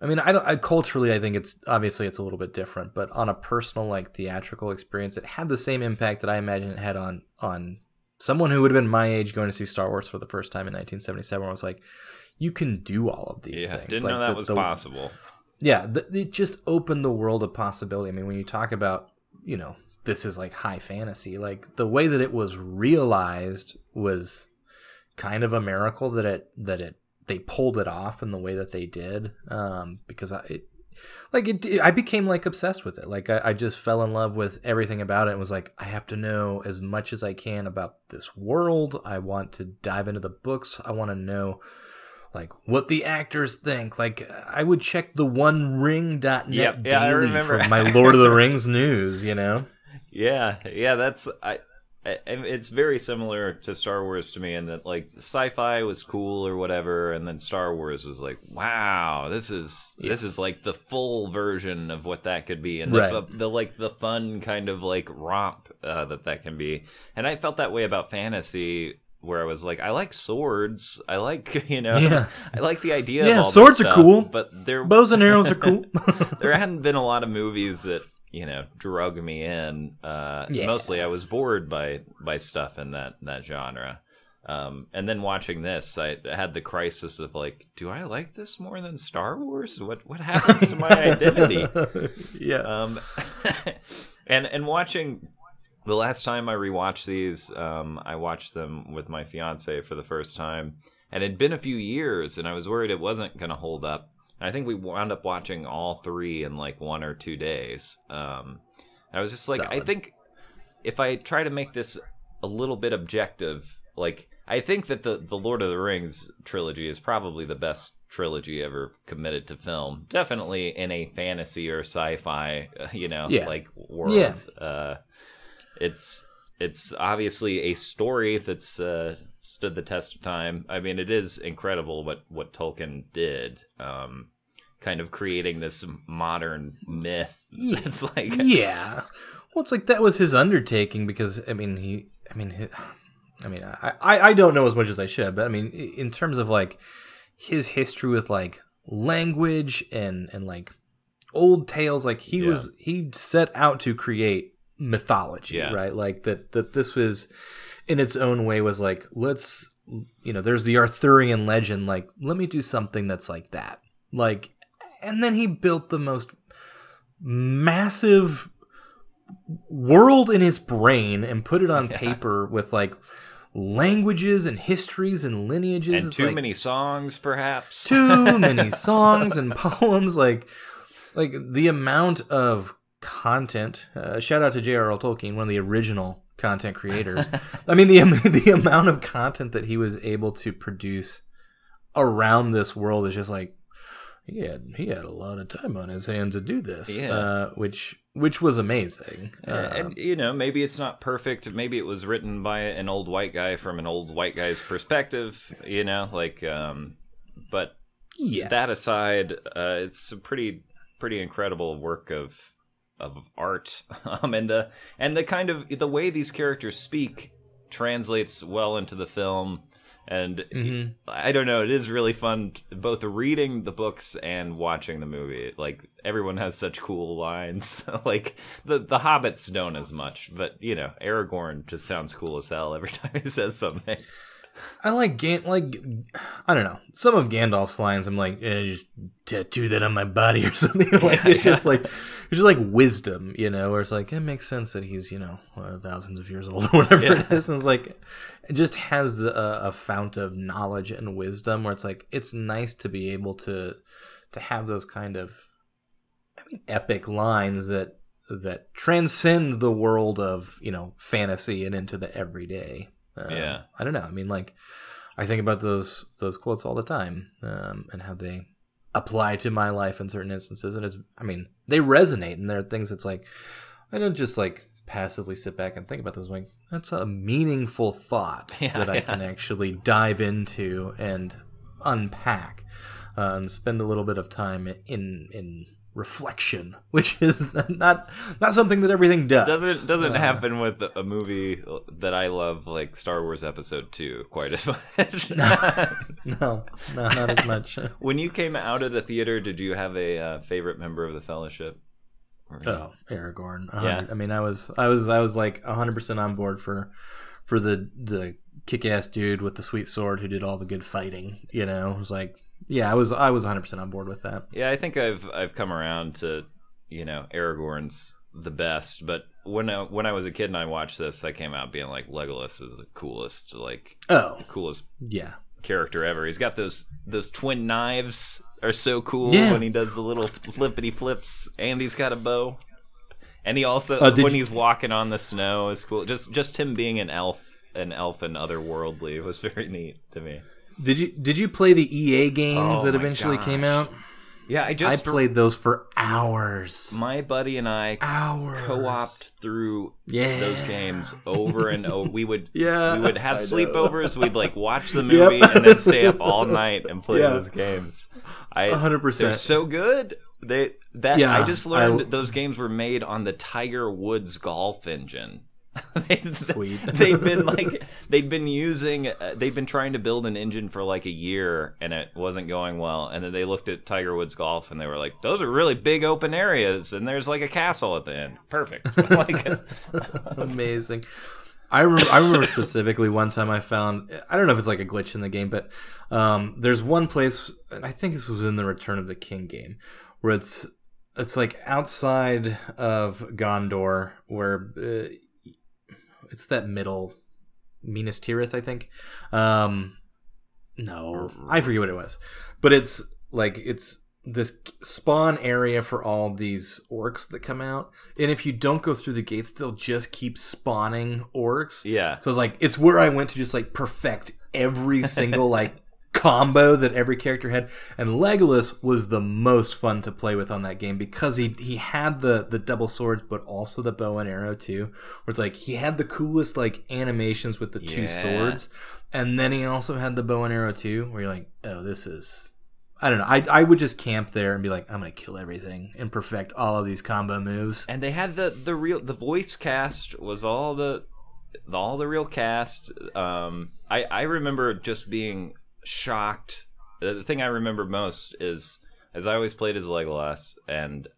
I mean, I don't. I, culturally, I think it's obviously it's a little bit different, but on a personal like theatrical experience, it had the same impact that I imagine it had on on someone who would have been my age going to see Star Wars for the first time in 1977. I was like, you can do all of these Yeah, things. didn't Like, know that the- was the- possible. Yeah, th- it just opened the world of possibility. I mean, when you talk about, you know, this is like high fantasy, like the way that it was realized was kind of a miracle that it that it they pulled it off in the way that they did. Um, because I, it, like it, I became like obsessed with it. Like I, I just fell in love with everything about it. and Was like, I have to know as much as I can about this world. I want to dive into the books. I want to know like what the actors think. Like I would check TheOneRing.net Yep, yeah, I daily for my Lord of the <laughs> Rings news, you know? Yeah, yeah, that's I, I. It's very similar to Star Wars to me in that like sci-fi was cool or whatever, and then Star Wars was like, wow, this is this is like the full version of what that could be, and the, Right. fu- the like the fun kind of like romp uh, that that can be. And I felt that way about fantasy. Where I was like, I like swords. I like, <laughs> you know, Yeah. I like the idea. Yeah, of all this swords are cool. but there <laughs> Bows and arrows are cool. <laughs> there hadn't been a lot of movies that you know drug me in. Uh, Yeah. Mostly, I was bored by by stuff in that that genre. Um, and then watching this, I had the crisis of like, do I like this more than Star Wars? What what happens to my identity? yeah. Um, and and watching the last time I rewatched these, um, I watched them with my fiance for the first time, and it had been a few years, and I was worried it wasn't going to hold up. And I think we wound up watching all three in like one or two days. Um, I was just like, I think if I try to make this a little bit objective, like I think that the the Lord of the Rings trilogy is probably the best trilogy ever committed to film. Definitely in a fantasy or sci-fi, <laughs> you know, Yeah. like world. Yeah. Uh, it's it's obviously a story that's uh, stood the test of time. I mean, it is incredible what what Tolkien did. Um, kind of creating this modern myth. <laughs> It's like yeah. Well, it's like that was his undertaking because I mean he, I mean, he, I mean, I, I, I don't know as much as I should, but I mean, in terms of like his history with like language and and like old tales, like he Yeah. was he set out to create mythology, Yeah. right? Like that that this was in its own way was like let's you know there's the Arthurian legend, like let me do something that's like that, like, and then he built the most massive world in his brain and put it on <laughs> paper with like languages and histories and lineages. and It's too like many songs, perhaps. too many <laughs> songs and poems. Like, like the amount of content. Uh, shout out to J.R.R. Tolkien, one of the original content creators. <laughs> I mean, the the amount of content that he was able to produce around this world is just like he had he had a lot of time on his hands to do this, Yeah. uh, which which was amazing. Uh, Um, and you know, maybe it's not perfect. Maybe it was written by an old white guy from an old white guy's perspective. You know, like, um, but yes, that aside, uh, it's a pretty pretty incredible work of of art. <laughs> Um, and the and the kind of the way these characters speak translates well into the film. And Mhm. I don't know, it is really fun both reading the books and watching the movie. Like everyone has such cool lines. <laughs> like the the hobbits don't as much, but you know, Aragorn just sounds cool as hell every <laughs> time he says something. I like Gan like I don't know some of Gandalf's lines. I'm like, eh, just tattoo that on my body or something. like it's just like it's is like wisdom, you know, where it's like it makes sense that he's you know uh, thousands of years old or <laughs> whatever Yeah. it is. And it's like it just has a, a fount of knowledge and wisdom where it's like it's nice to be able to to have those kind of I mean epic lines that that transcend the world of you know fantasy and into the everyday. Um, Yeah. I don't know. I mean, like I think about those those quotes all the time um, and how they apply to my life in certain instances, and it's I mean they resonate, and there are things that's like I don't just like passively sit back and think about this. Like that's a meaningful thought <laughs> Yeah, that I yeah. can actually dive into and unpack uh, and spend a little bit of time in in reflection, <laughs> which is not not something that everything does. Doesn't doesn't Uh, happen with a movie that I love, like Star Wars Episode Two, quite as <laughs> much. <laughs> No, no, not as much. when you came out of the theater, did you have a uh, favorite member of the Fellowship? Or- Oh, Aragorn. Yeah. I mean, I was, I was, I was like hundred percent on board for, for the the kick ass dude with the sweet sword who did all the good fighting. You know, it was like, yeah, I was, I was hundred percent on board with that. Yeah, I think I've I've come around to you know Aragorn's the best, but when I, when I was a kid and I watched this, I came out being like Legolas is the coolest, like Oh, coolest yeah, character ever. He's got those those twin knives are so cool Yeah. when he does the little flippity flips, and he's got a bow. And he also Uh, when you- he's walking on the snow is cool. Just just him being an elf, an elf and otherworldly was <laughs> very neat to me. Did you did you play the EA games Oh that eventually came out? Yeah, I just I played those for hours. my buddy and I Hours. co-opt through Yeah. those games over and over. We would <laughs> Yeah, we would have I know. sleepovers. We'd like watch the <laughs> movie and then stay up all night and play Yeah. those games. I hundred percent. They're so good. They that Yeah, I just learned I- those games were made on the Tiger Woods golf engine. <laughs> they, Sweet. <laughs> they'd been <laughs> like they'd been using uh, they'd been trying to build an engine for like a year and it wasn't going well and then they looked at Tiger Woods golf and they were like those are really big open areas and there's like a castle at the end perfect like Amazing. I remember, I remember specifically one time I found I don't know if it's like a glitch in the game, but um, there's one place and I think this was in the Return of the King game where it's it's like outside of Gondor where uh, it's that middle Minas Tirith, I think. Um, no, I forget what it was, but it's like it's this spawn area for all these orcs that come out, and if you don't go through the gates, they'll just keep spawning orcs. Yeah. So it's like it's where I went to just like perfect every single <laughs> like combo that every character had. And Legolas was the most fun to play with on that game because he he had the the double swords, but also the bow and arrow too. Where it's like he had the coolest like animations with the two swords, and then he also had the bow and arrow too. Where you're like, oh, this is. I don't know. I, I would just camp there and be like, I'm gonna kill everything and perfect all of these combo moves. and they had the the real the voice cast was all the all the real cast um i i remember just being shocked the thing i remember most is as i always played as legolas and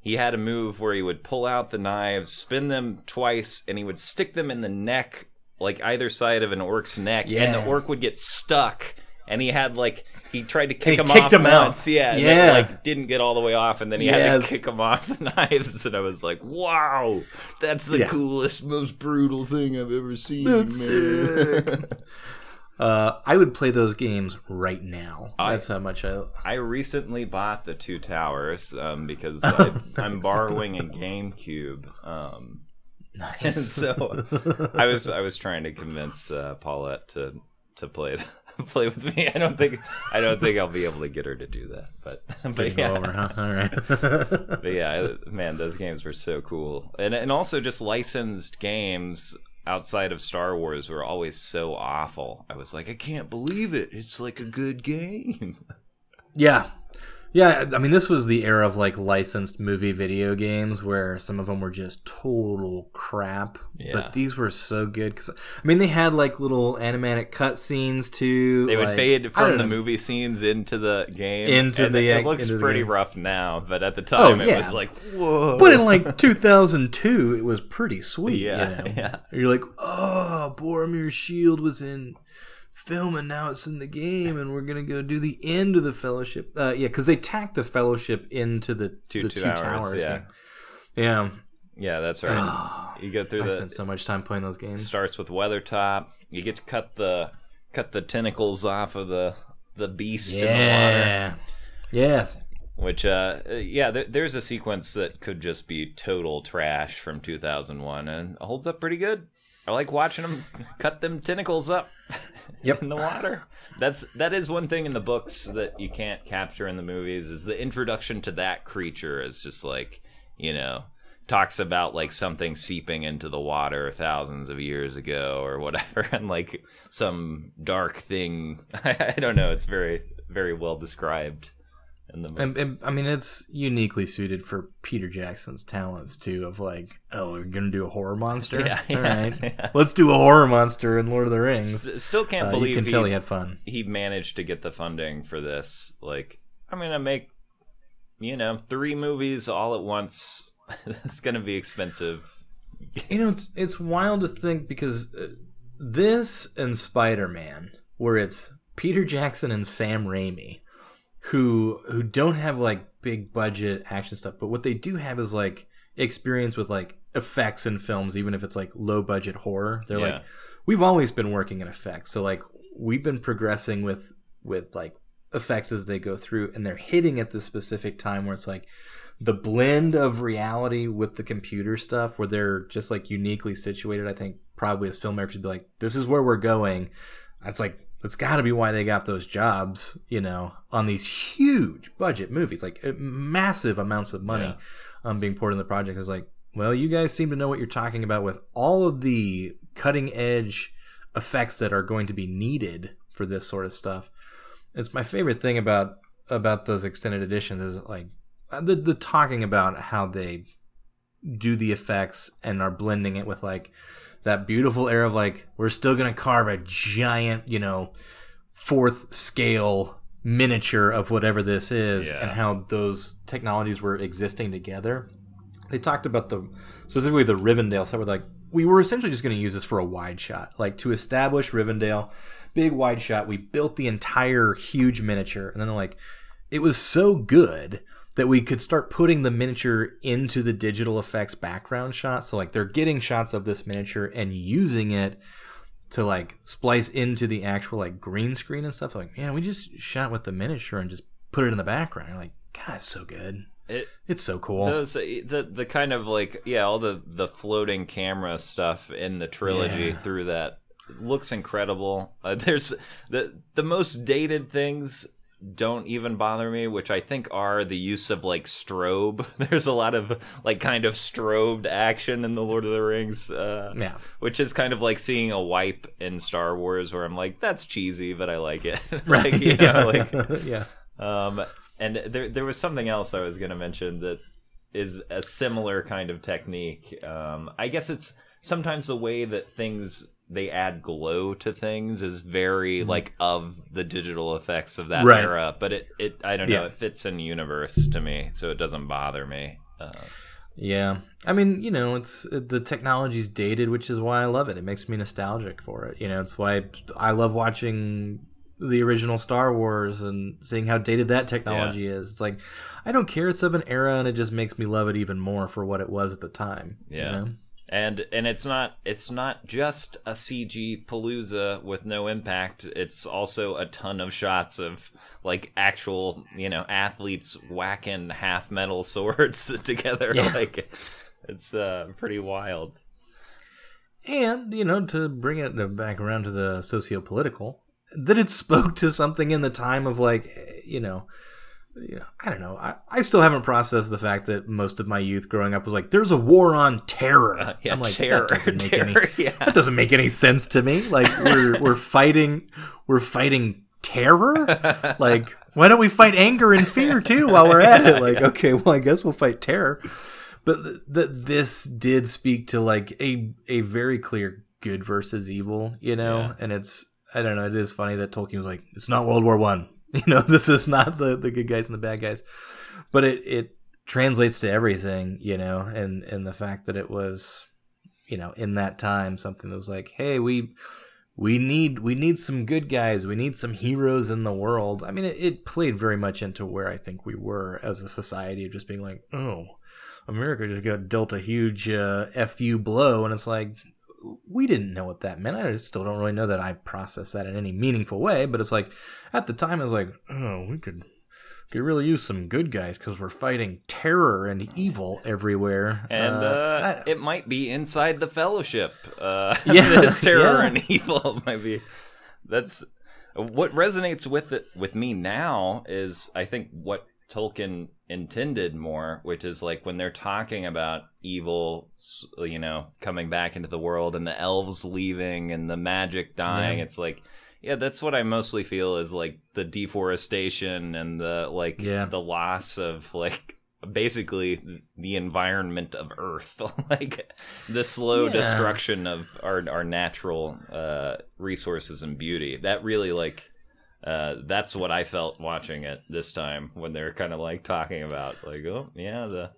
he had a move where he would pull out the knives spin them twice and he would stick them in the neck like either side of an orc's neck yeah. and Yeah. the orc would get stuck and he had like he tried to kick him kicked off him out. once, yeah, and Yeah. then, like didn't get all the way off, and then he had to kick him off the <laughs> knives, and I was like, "Wow, that's the Yeah. coolest, most brutal thing I've ever seen." <laughs> That's man." Uh, I would play those games right now. I- That's how much I. I recently bought the Two Towers um, because <laughs> I, I'm borrowing a GameCube, um, and Nice. so I was <laughs> I was trying to convince uh, Paulette to to play <laughs> play with me. I don't think I don't think I'll be able to get her to do that, but but yeah. over, huh? All right. But yeah, man, those games were so cool, and and also just licensed games outside of Star Wars were always so awful. I was like, I can't believe it. It's like a good game. <laughs> yeah, yeah. I mean, this was the era of like licensed movie video games where some of them were just total crap, Yeah. but these were so good. Cause I mean, they had like little animatic cutscenes too. They would like- fade from the know. movie scenes into the game. Into and the it looks pretty rough now, but at the oh, time it yeah. was like, whoa. But in like <laughs> 2002, it was pretty sweet. Yeah, you know? <laughs> yeah. You're like, oh, Boromir's shield was in film and now it's in the game, and we're gonna go do the end of the Fellowship. Uh, yeah, because they tacked the Fellowship into the Two the Towers, yeah. game. Yeah, yeah, that's right. you go through I the spent so much time playing those games. starts with Weathertop. You get to cut the cut the tentacles off of the the beast in the water. Yeah, yes. Which, uh, yeah, th- there's a sequence that could just be total trash from 2001 and holds up pretty good. I like watching them cut them tentacles up <laughs> Yep. <laughs> in the water. That's that is one thing in the books that you can't capture in the movies is the introduction to that creature is just like, you know, talks about like something seeping into the water thousands of years ago or whatever <laughs> and like some dark thing. <laughs> I don't know, it's very very well described in the movie. And, and I mean, it's uniquely suited for Peter Jackson's talents too. Of like, oh, we're gonna do a horror monster. <laughs> Yeah, yeah, right, yeah. let's do a horror monster in Lord of the Rings. S- still can't Uh, believe you can he, tell he had fun. he managed to get the funding for this. Like, I'm gonna make, you know, three movies all at once. <laughs> it's gonna be expensive. You know, it's it's wild to think because uh, this and Spider Man, where it's Peter Jackson and Sam Raimi, who who don't have like big budget action stuff, but what they do have is like experience with like effects in films, even if it's like low budget horror. They're Yeah. like, we've always been working in effects, so like we've been progressing with with like effects as they go through, and they're hitting at the specific time where it's like the blend of reality with the computer stuff where they're just like uniquely situated i think probably as filmmakers would be like this is where we're going that's like that's got to be why they got those jobs you know on these huge budget movies like uh, massive amounts of money um, being poured in the project. Is like well you guys seem to know what you're talking about with all of the cutting edge effects that are going to be needed for this sort of stuff. It's my favorite thing about about those extended editions is like the the talking about how they do the effects and are blending it with like that beautiful air of like we're still gonna carve a giant you know fourth scale miniature of whatever this is Yeah. and how those technologies were existing together they talked about the specifically the Rivendell stuff. With like we were essentially just going to use this for a wide shot, like to establish Rivendell, big wide shot. We built the entire huge miniature, and then they're like, it was so good that we could start putting the miniature into the digital effects background shot. So like they're getting shots of this miniature and using it to like splice into the actual like green screen and stuff. Like, man, we just shot with the miniature and just put it in the background. You're like, God, it's so good. It, It's so cool. those the the kind of like yeah, all the the floating camera stuff in the trilogy Yeah. through that looks incredible. Uh, there's the the most dated things don't even bother me, which I think are the use of like strobe. <laughs> There's a lot of like kind of strobed action in the Lord of the Rings. Uh, yeah. which is kind of like seeing a wipe in Star Wars, where I'm like, that's cheesy, but I like it. <laughs> Right. like, <laughs> yeah. know, like, yeah. um, and there there was something else I was going to mention that is a similar kind of technique. Um, I guess it's sometimes the way that things they add glow to things is very like of the digital effects of that Mm-hmm. Right. era, but it it I don't know Yeah. it fits in universe to me, so it doesn't bother me. Uh, Yeah. I mean, you know, it's the technology's dated, which is why I love it. It makes me nostalgic for it. You know, it's why I love watching the original Star Wars and seeing how dated that technology is. It's like I don't care it's of an era and it just makes me love it even more for what it was at the time. you Yeah. know? And and it's not it's not just a CG palooza with no impact. It's also a ton of shots of like actual you know athletes whacking half metal <laughs> swords <laughs> together. Yeah. Like it's uh, pretty wild. And, you know, to bring it back around to the socio political, that it spoke to something in the time of like, you know, know, I don't know. I, I still haven't processed the fact that most of my youth growing up was like, "There's a war on terror." Uh, yeah, I'm like, terror, that doesn't make any <laughs> yeah. that doesn't make any sense to me. Like we're we're fighting we're fighting terror. Like why don't we fight anger and fear too while we're at it? Like <laughs> okay, well I guess we'll fight terror. But th- th- this did speak to like a a very clear good versus evil, you know, Yeah. and it's I don't know. It is funny that Tolkien was like, it's not World War One. <laughs> You know, this is not the the good guys and the bad guys, but it it translates to everything, you know, and and the fact that it was, you know, in that time something that was like, hey, we we need we need some good guys, we need some heroes in the world. I mean, it, it played very much into where I think we were as a society of just being like, oh, America just got dealt a huge uh, fu blow, and it's like we didn't know what that meant. I still don't really know that I've processed that in any meaningful way, but it's like at the time I was like, oh, we could could really use some good guys because we're fighting terror and evil everywhere. And uh, I- it might be inside the Fellowship. Uh, <laughs> <laughs> Yeah, this terror yeah. and <laughs> evil might be. That's what resonates with it with me now. Is I think what Tolkien intended more, which is like when they're talking about evil, you know, coming back into the world and the elves leaving and the magic dying. Yeah. It's like. Yeah, that's what I mostly feel is like the deforestation and the like Yeah. the loss of like basically the environment of earth <laughs> like the slow Yeah. destruction of our our natural uh resources and beauty that really like uh that's what i felt watching it this time when they're kind of like talking about like oh yeah the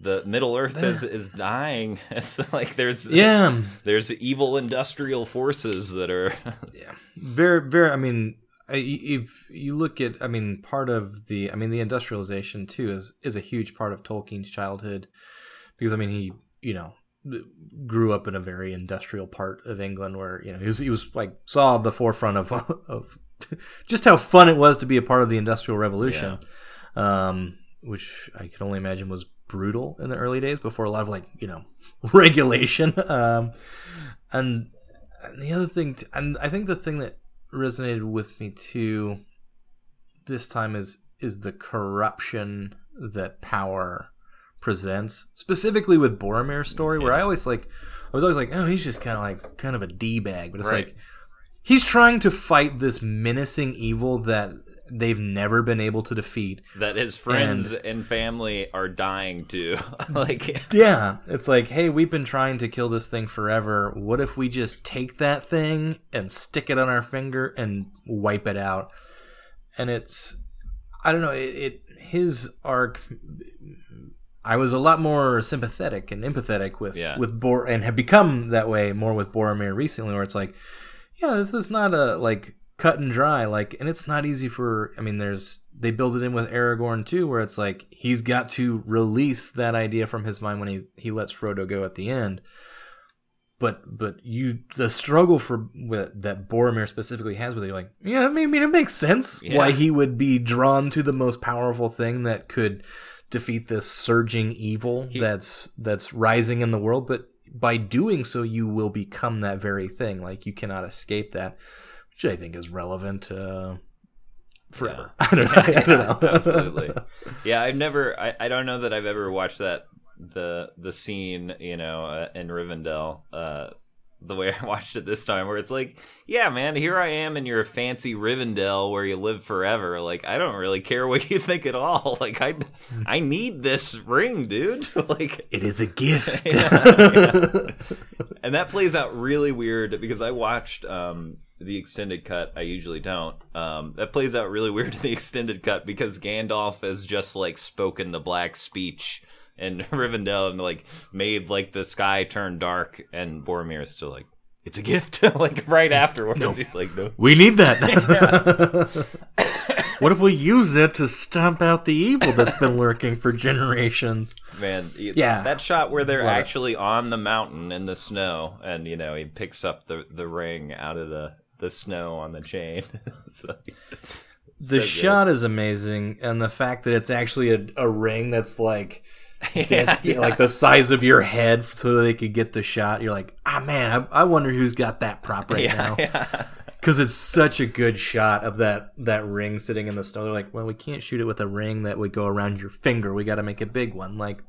the middle earth is is dying. <laughs> It's like there's yeah, there's evil industrial forces that are <laughs> yeah, very, very. I mean, I- if you look at, I mean, part of the, I mean, the industrialization too is is a huge part of Tolkien's childhood because I mean he, you know, grew up in a very industrial part of England where you know he was, he was like saw the forefront of <laughs> of <laughs> just how fun it was to be a part of the industrial revolution, um, which I can only imagine was brutal in the early days before a lot of like you know <laughs> regulation, um, and and the other thing, t- and I think the thing that resonated with me too this time is is the corruption that power presents, specifically with Boromir's story, where I always like, I was always like, oh, he's just kind of like kind of a d bag, but it's Right. like he's trying to fight this menacing evil that they've never been able to defeat. that his friends and, family are dying to <laughs> like Yeah, it's like, hey, we've been trying to kill this thing forever. What if we just take that thing and stick it on our finger and wipe it out? And it's, I don't know, it, it his arc. I was a lot more sympathetic and empathetic with Yeah. with Bor, and have become that way more with Boromir recently, where it's like, yeah, this is not a like cut and dry. Like, and it's not easy for. I mean, there's they build it in with Aragorn too, where it's like he's got to release that idea from his mind when he he lets Frodo go at the end. But but you the struggle for with, that Boromir specifically has with it, you're like, yeah, I mean, it makes sense Yeah. why he would be drawn to the most powerful thing that could defeat this surging evil that's that's rising in the world. But by doing so, you will become that very thing. Like you cannot escape that, which I think is relevant uh, forever. <laughs> I don't know. I don't know. <laughs> Absolutely. <laughs> Yeah, I've never. I, I don't know that I've ever watched that the the scene you know uh, in Rivendell. Uh, the way <laughs> I watched it this time, where it's like, yeah, man, here I am in your fancy Rivendell where you live forever. Like, I don't really care what you <laughs> think at all. <laughs> Like, I, I need this ring, dude. like, It is a gift. and that plays out really weird because I watched um, the extended cut. I usually don't. Um, that plays out really weird in the extended cut because Gandalf has just like spoken the black speech in <laughs> Rivendell and like made like the sky turn dark, and Boromir is still like, "It's a gift." <laughs> like right afterwards, he's like, "No." we need that. <laughs> what if we use it to stomp out the evil that's been lurking for generations? Man, Yeah. that shot where they're Love it. actually on the mountain in the snow, and you know he picks up the the ring out of the the snow on the chain. Like- The so shot is amazing, and the fact that it's actually a, a ring that's like <laughs> yeah, yeah. like the size of your head, so they could get the shot. You're like, ah, man, I, I wonder who's got that prop right now. yeah. <laughs> because it's such a good shot of that that ring sitting in the snow. They're like, well, we can't shoot it with a ring that would go around your finger. We got to make a big one. Like,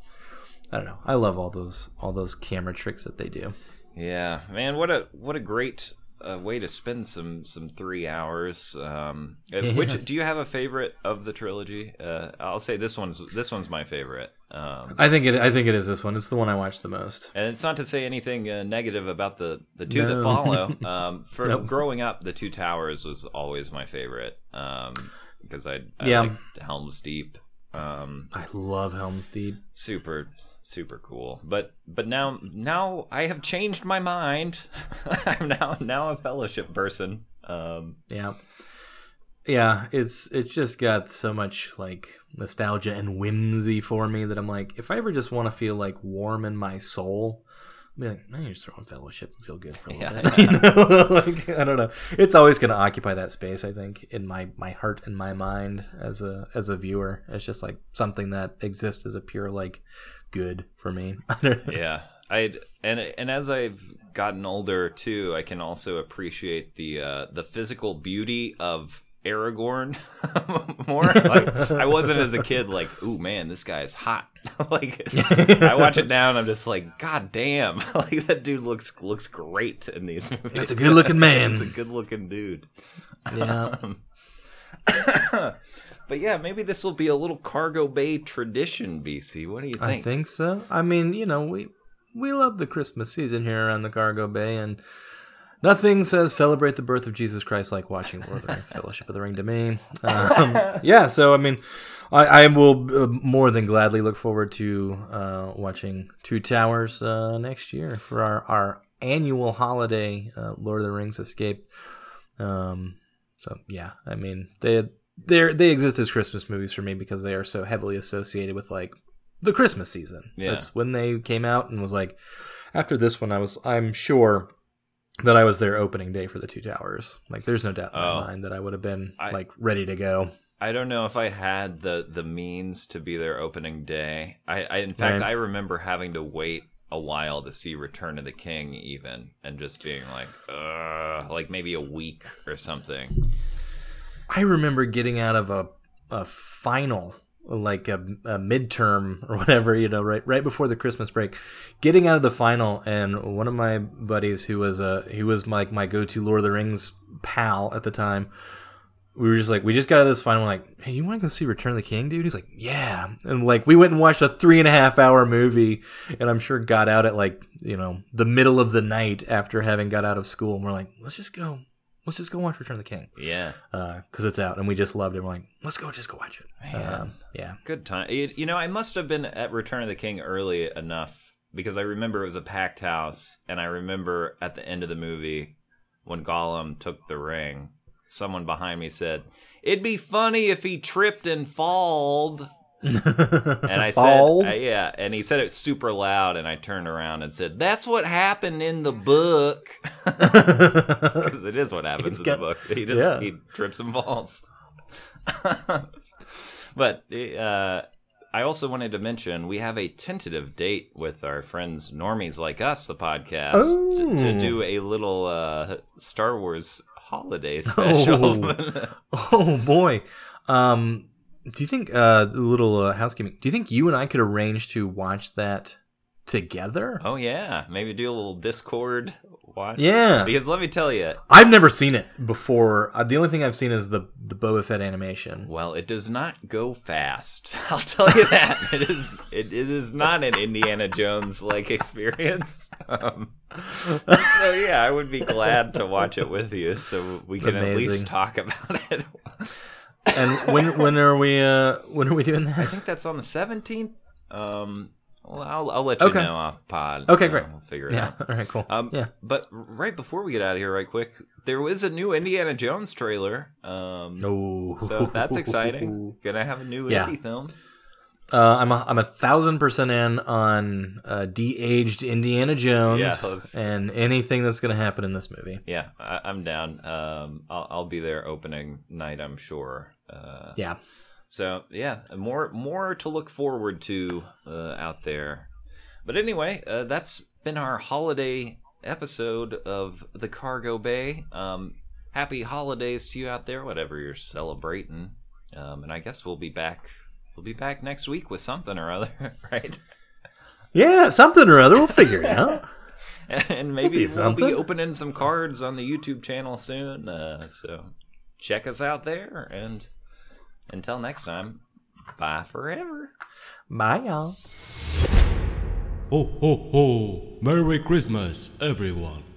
I don't know. I love all those all those camera tricks that they do. Yeah, man, what a what a great uh, way to spend some some three hours. Um, <laughs> Which do you have a favorite of the trilogy? Uh, I'll say this one's this one's my favorite. Um, I think it. I think it is this one. It's the one I watched the most. and it's not to say anything uh, negative about the the two No. that follow. <laughs> Um, for Nope. growing up, the Two Towers was always my favorite um, because I, I Yeah. liked Helm's Deep. Um, I love Helm's Deep. super super cool but but now now i have changed my mind <laughs> i'm now now a fellowship person um Yeah, yeah. It's it's just got so much like nostalgia and whimsy for me that I'm like, if I ever just want to feel like warm in my soul. Be like, I just throw in fellowship and feel good for a little Yeah. bit. <laughs> You know? <laughs> like, I don't know. It's always going to occupy that space. I think in my my heart and my mind as a as a viewer. It's just like something that exists as a pure like good for me. <laughs> I don't know. yeah i and and as i've gotten older too i can also appreciate the uh the physical beauty of Aragorn <laughs> more. Like I wasn't as a kid like, ooh man, this guy is hot. <laughs> like I watch it now and I'm just like, god damn, like that dude looks looks great in these movies. That's a good looking man. He's a good looking dude. Yeah. But yeah, maybe this will be a little cargo bay tradition, BC. What do you think? I think? so. I mean, you know, we we love the Christmas season here around the Cargo Bay, and nothing says celebrate the birth of Jesus Christ like watching Lord of the Rings: <laughs> Fellowship of the Ring to me. Um, <laughs> yeah, so I mean, I, I will uh, more than gladly look forward to uh, watching Two Towers uh, next year for our our annual holiday uh, Lord of the Rings escape. Um, so yeah, I mean they they they exist as Christmas movies for me because they are so heavily associated with like the Christmas season. Yeah. That's when they came out and was like after this one I was I'm sure that I was there opening day for the Two Towers. Like there's no doubt in Oh. my mind that I would have been I- like ready to go. I don't know if I had the the means to be there opening day. I, I in fact Right. I remember having to wait a while to see Return of the King even and just being like, uh like maybe a week or something. I remember getting out of a a final like a, a midterm <laughs> or whatever you know right right before the christmas break getting out of the final and one of my buddies who was a he was like my go-to lord of the rings pal at the time we were just like we just got out of this final like hey you want to go see return of the king dude? He's like yeah. And like we went and watched a three and a half hour movie and i'm sure got out at like you know the middle of the night after having got out of school and we're like let's just go let's just go watch return of the king Yeah. because it's out and we just loved it. We're like, let's go, just go watch it. Um, yeah, Good time. You, you know, I must have been at Return of the King early enough because I remember it was a packed house, and I remember at the end of the movie when Gollum took the ring, someone behind me said, "It'd be funny if he tripped and falled." And I <laughs> said, uh, "Yeah," and he said it super loud, and I turned around and said, "That's what happened in the book." <laughs> Because it is what <laughs> happens It's in got- the book. He just yeah. he trips and falls. but uh, I also wanted to mention we have a tentative date with our friends Normies Like Us, the podcast, to, to Oh. do a little uh, Star Wars holiday special. oh boy. Um, do you think uh, the little uh, housekeeping? Do you think you and I could arrange to watch that together? oh yeah, maybe do a little Discord watch. Yeah. because let me tell you, I've never seen it before. Uh, the only thing I've seen is the the Boba Fett animation. Well, it does not go fast. <laughs> I'll tell you that. <laughs> it is it, it is not an Indiana Jones like experience. <laughs> Um, so yeah, I would be glad to watch it with you so we can at least talk about it. And when when are we uh when are we doing that? I think that's on the 17th. Um well, I'll, I'll let you Okay. know off pod. Okay, great. we'll figure it Yeah. out. <laughs> All right. Cool. Um, yeah. But right before we get out of here, right quick, there was a new Indiana Jones trailer. Um, Oh. so that's exciting. <laughs> Gonna have a new Yeah. indie film. Uh, I'm a, I'm a thousand percent in on uh, de-aged Indiana Jones Yeah, and anything that's going to happen in this movie. Yeah, I, I'm down. Um, I'll, I'll be there opening night, I'm sure. Uh, Yeah. so yeah, more more to look forward to uh, out there. But anyway, uh, that's been our holiday episode of the Cargo Bay. Um, happy holidays to you out there, whatever you're celebrating. Um, and I guess we'll be back. We'll be back next week with something or other, <laughs> right? Yeah, something or other. We'll figure it out. <laughs> and maybe be we'll be opening some cards on the YouTube channel soon. Uh, so check us out there. And until next time, bye forever. Bye, y'all. Ho ho ho! Merry Christmas, everyone!